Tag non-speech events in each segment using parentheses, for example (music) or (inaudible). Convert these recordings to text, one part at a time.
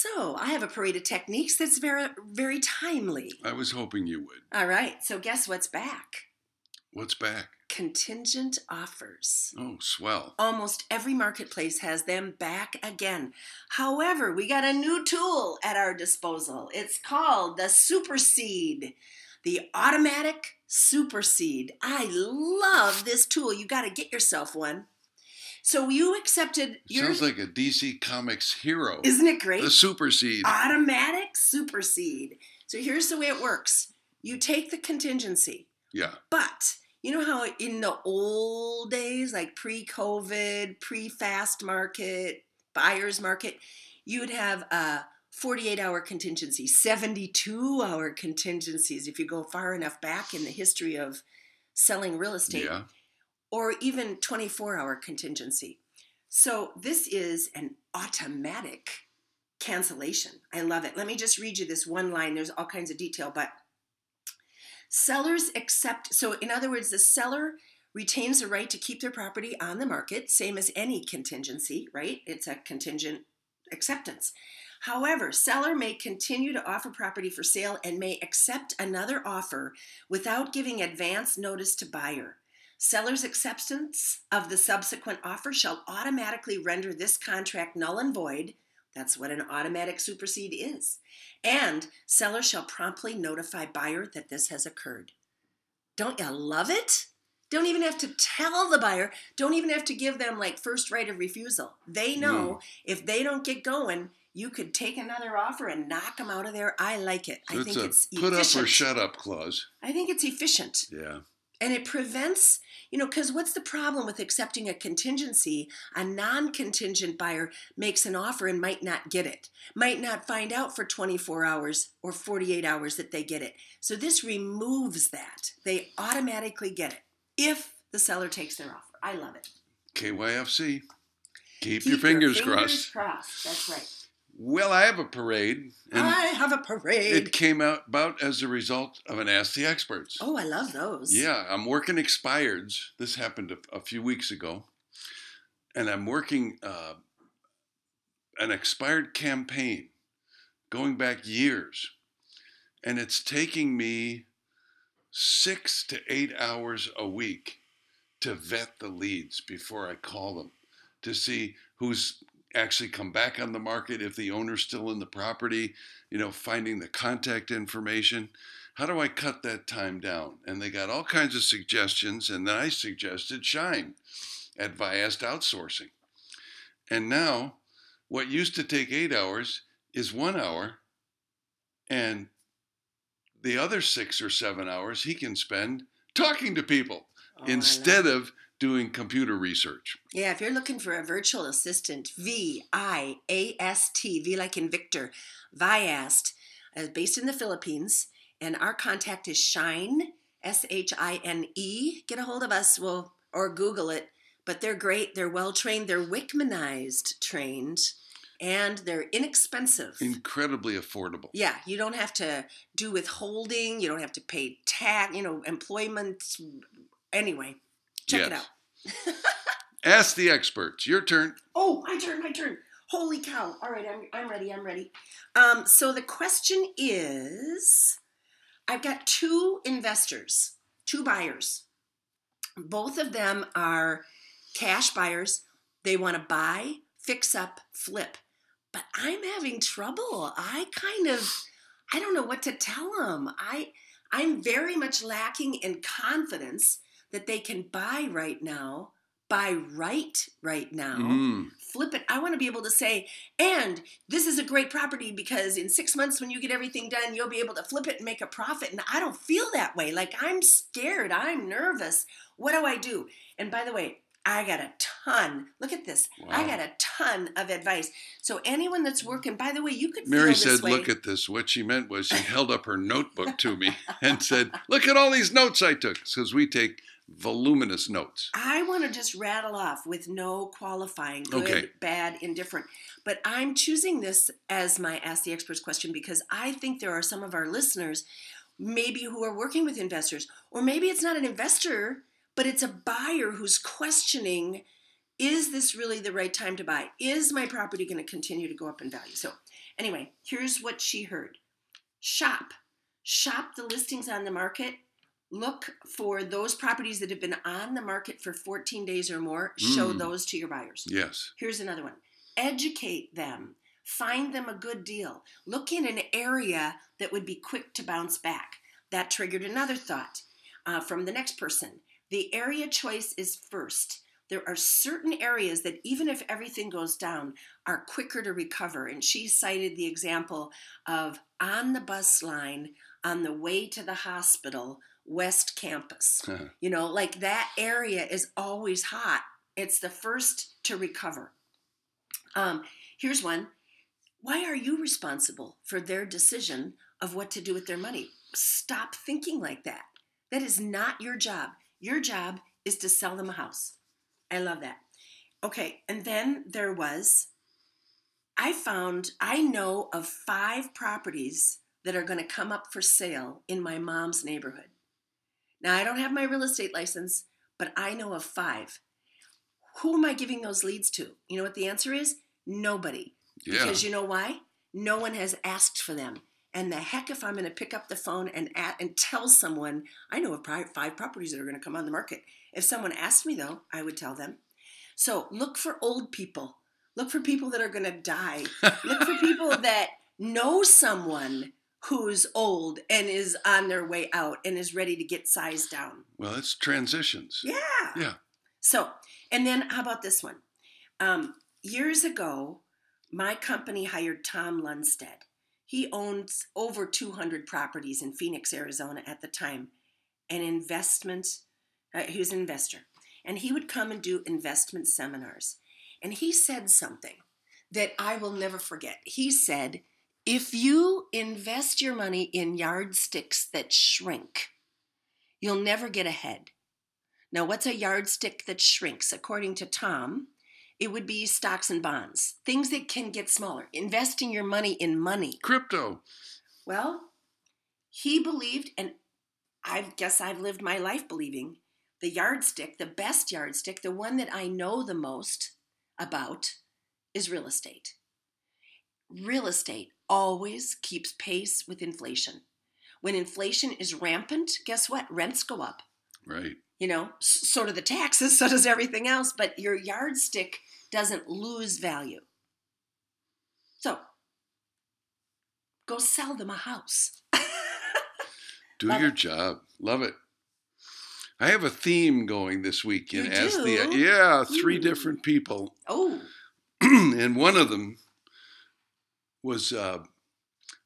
So, I have a parade of techniques that's very, very timely. I was hoping you would. All right, so guess what's back? What's back? Contingent offers. Oh, swell. Almost every marketplace has them back again. However, we got a new tool at our disposal. It's called the supersede, the automatic supersede. I love this tool. You got to get yourself one. So you accepted your. Sounds like a DC Comics hero. Isn't it great? the supersede. automatic supersede. So here's the way it works you take the contingency, yeah. but you know how in the old days, like pre COVID, pre fast market, buyer's market, you would have a 48 hour contingency, 72 hour contingencies if you go far enough back in the history of selling real estate Yeah. Or even 24 hour contingency. So this is an automatic cancellation. I love it. Let me just read you this one line. There's all kinds of detail, but sellers accept, so in other words, the seller retains the right to keep their property on the market, same as any contingency, right? It's a contingent acceptance. However, seller may continue to offer property for sale and may accept another offer without giving advance notice to buyer. Seller's acceptance of the subsequent offer shall automatically render this contract null and void. That's what an automatic supersede is. And seller shall promptly notify buyer that this has occurred. Don't you love it? Don't even have to tell the buyer, don't even have to give them like first right of refusal. They mm. know if they don't get going, you could take another offer and knock them out of there. I like it. So I it's think a it's put up or shut up clause. I think it's efficient Yeah. And it prevents you know because what's the problem with accepting a contingency? A non-contingent buyer makes an offer and might not get it might not find out for 24 hours or 48 hours that they get it. So this removes that. They automatically get it if the seller takes their offer. I love it. KYFC. Keep, Keep your fingers, fingers crossed. crossed. That's right Well, I have a parade, and i have a parade it came out about as a result of an Ask the Experts. oh i love those Yeah, I'm working expireds. This happened a, a few weeks ago, and I'm working uh, an expired campaign going back years, and it's taking me six to eight hours a week to vet the leads before I call them to see who's actually come back on the market, if the owner's still in the property, you know, finding the contact information how do I cut that time down? And they got all kinds of suggestions, and then I suggested Shine at Viast Outsourcing. And now, what used to take eight hours is one hour, and the other six or seven hours he can spend talking to people Oh, instead of doing computer research. Yeah, if you're looking for a virtual assistant, V I A S T, V like in Victor, Viast, is uh, based in the Philippines, and our contact is Shine, S H I N E. Get a hold of us, well, or Google it. But they're great. They're well trained. They're Wickmanized trained, and they're inexpensive. Incredibly affordable. yeah, you don't have to do withholding. You don't have to pay tax. You know, employment. Anyway, check it out. (laughs) Ask the experts. Your turn. Oh, my turn, my turn. Holy cow. All right, I'm, I'm ready, I'm ready. Um, so the question is I've got two investors, two buyers. Both of them are cash buyers. They want to buy fix up, flip. But I'm having trouble. I kind of I don't know what to tell them. I I'm very much lacking in confidence that they can buy right now, buy right right now. Mm. Flip it. I want to be able to say, and this is a great property because in six months, when you get everything done, you'll be able to flip it and make a profit. And I don't feel that way. Like I'm scared. I'm nervous. What do I do? And by the way, I got a ton. Look at this. I got a ton of advice. So anyone that's working, by the way, you could Mary said, way. Look at this. What she meant was she (laughs) held up her notebook to me (laughs) and said, Look at all these notes I took. Because we take voluminous notes. I want to just rattle off with no qualifying, good, Okay. bad, indifferent. But I'm choosing this as my Ask the Experts question because I think there are some of our listeners, maybe who are working with investors, or maybe it's not an investor, but it's a buyer who's questioning is this really the right time to buy? Is my property going to continue to go up in value? So, anyway, here's what she heard shop. Shop the listings on the market. Look for those properties that have been on the market for 14 days or more. Show Mm. those to your buyers. Yes. Here's another one educate them, find them a good deal. Look in an area that would be quick to bounce back. That triggered another thought uh, from the next person. The area choice is first. There are certain areas that, even if everything goes down, are quicker to recover. And she cited the example of on the bus line on the way to the hospital, West Campus. You know, like that area is always hot. It's the first to recover. Um, here's one. Why are you responsible for their decision of what to do with their money? Stop thinking like that. That is not your job. Your job is to sell them a house. I love that. Okay, and then there was, I found, I know of five properties that are going to come up for sale in my mom's neighborhood. Now, I don't have my real estate license, but I know of five. Who am I giving those leads to? You know what the answer is? Nobody. Yeah. Because you know why? No one has asked for them. And the heck if I'm going to pick up the phone and at, and tell someone I know of five properties that are going to come on the market. If someone asked me though, I would tell them. So look for old people. Look for people that are going to die. (laughs) look for people that know someone who's old and is on their way out and is ready to get sized down. Well, it's transitions. Yeah. Yeah. So, and then how about this one? Um, years ago, my company hired Tom Lundstead. He owns over 200 properties in Phoenix, Arizona at the time, an investment, uh, he was an investor. And he would come and do investment seminars. And he said something that I will never forget. He said, if you invest your money in yardsticks that shrink, you'll never get ahead. Now, what's a yardstick that shrinks? According to Tom, it would be stocks and bonds, things that can get smaller, investing your money in money. Crypto. Well, he believed, and I guess I've lived my life believing, the yardstick, the best yardstick, the one that I know the most about, is real estate. Real estate always keeps pace with inflation. When inflation is rampant, guess what? Rents go up Right. you know, s- sort of the taxes, (laughs) so does everything else, but your yardstick doesn't lose value. So, go sell them a house. Do Love your it. job. Love it. I have a theme going this week in Ask the? Yeah, three Ooh. different people. Oh, (clears throat) and one of them was uh,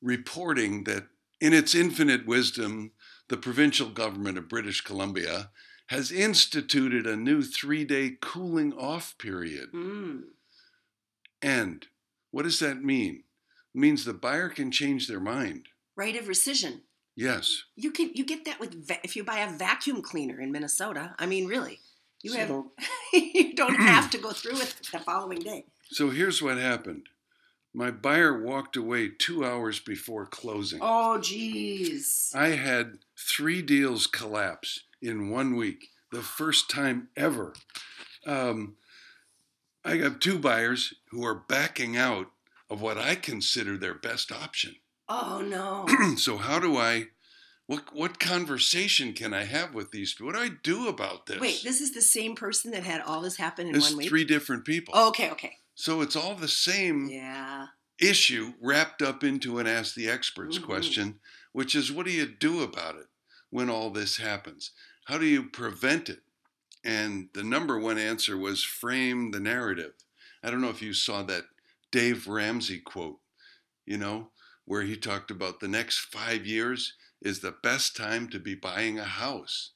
reporting that in its infinite wisdom, the provincial government of British Columbia has instituted a new three day cooling off period. mm. And what does that mean? It means the buyer can change their mind. right of rescission. Yes. You can you get that with va- if you buy a vacuum cleaner in Minnesota. I mean, really, you have So- (laughs) you don't (clears throat) have to go through it the following day. So here's what happened. My buyer walked away two hours before closing. Oh, jeez. I had three deals collapse in one week, the first time ever. Um, I have two buyers who are backing out of what I consider their best option. Oh no. (clears throat) so how do I? What what conversation can I have with these people? What do I do about this? Wait, this is the same person that had all this happen in It's one week. three different people. Oh, okay, okay. So it's all the same Yeah. issue wrapped up into an Ask the Experts Mhm. question, which is what do you do about it when all this happens? How do you prevent it? And the number one answer was frame the narrative. I don't know if you saw that Dave Ramsey quote, you know, where he talked about the next five years is the best time to be buying a house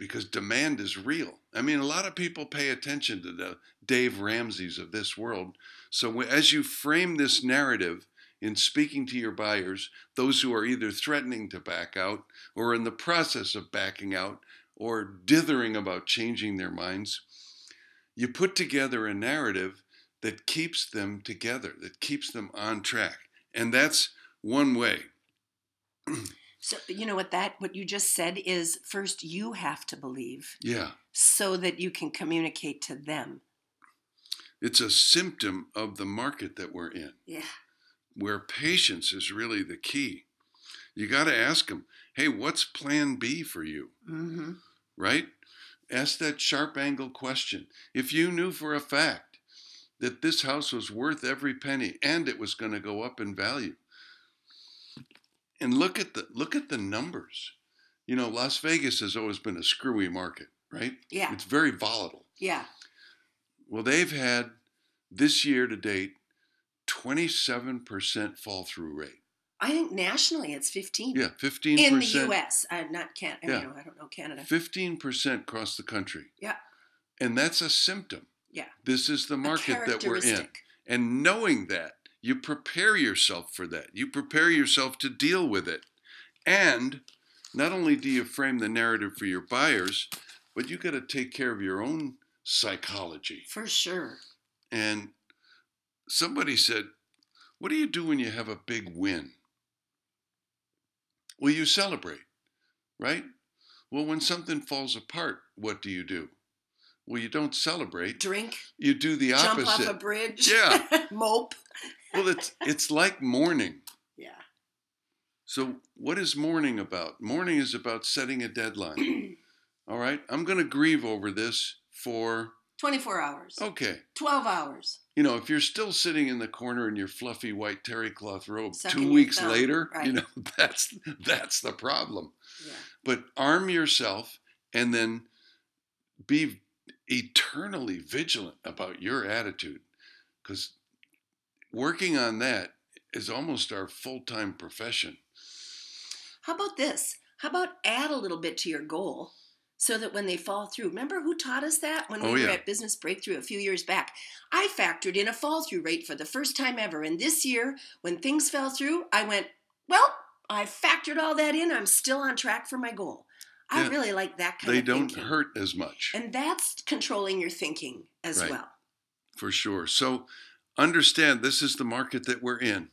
because demand is real. I mean, a lot of people pay attention to the Dave Ramseys of this world. So as you frame this narrative in speaking to your buyers, those who are either threatening to back out or in the process of backing out or dithering about changing their minds, you put together a narrative that keeps them together, that keeps them on track. And that's one way. (clears throat) So you know what that what you just said is first you have to believe Yeah. so that you can communicate to them. It's a symptom of the market that we're in. Yeah. where patience is really the key. You got to ask them, hey, what's plan B for you? Mm-hmm. Right? Ask that sharp angle question. If you knew for a fact that this house was worth every penny and it was going to go up in value, and look at the look at the numbers. You know, Las Vegas has always been a screwy market, right? Yeah. It's very volatile. Yeah. Well, they've had this year to date 27% fall through rate. I think nationally it's 15. Yeah, 15%. In the U.S., uh, not Can. I, Yeah. know, I don't know Canada. 15% across the country. Yeah. And that's a symptom. Yeah. This is the market that we're in. And knowing that, you prepare yourself for that. You prepare yourself to deal with it. And not only do you frame the narrative for your buyers, but you got to take care of your own psychology. For sure. And somebody said, What do you do when you have a big win? Well, you celebrate, right? Well, when something falls apart, what do you do? Well, you don't celebrate. Drink, You do the opposite. jump off a bridge, Yeah. (laughs) mope. well, it's it's like mourning. Yeah. So, what is mourning about? Mourning is about setting a deadline. (clears throat) All right, I'm going to grieve over this for 24 hours. okay. 12 hours. You know, if you're still sitting in the corner in your fluffy white terry cloth robe Sucking two weeks thumb, later, you know, (laughs) that's that's the problem. Yeah. But arm yourself and then be eternally vigilant about your attitude cuz working on that is almost our full-time profession. How about this? How about add a little bit to your goal so that when they fall through, remember who taught us that when we Oh, were at Business Breakthrough a few years back? I factored in a fall through rate for the first time ever. And this year, when things fell through, I went, well, I factored all that in. I'm still on track for my goal. I Yeah. really like that kind They don't thinking. hurt as much. And that's controlling your thinking as Right. well. for sure. So understand this is the market that we're in.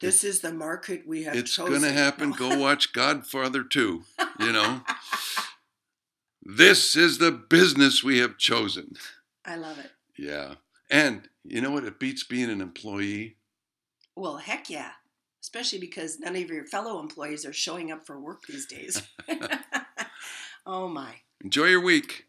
This is the market we have it's chosen. to happen. Go watch Godfather 2, you know. (laughs) this is the business we have chosen. I love it. Yeah. And you know what? It beats being an employee. Well, heck yeah. Especially because none of your fellow employees are showing up for work these days. (laughs) (laughs) oh my. Enjoy your week.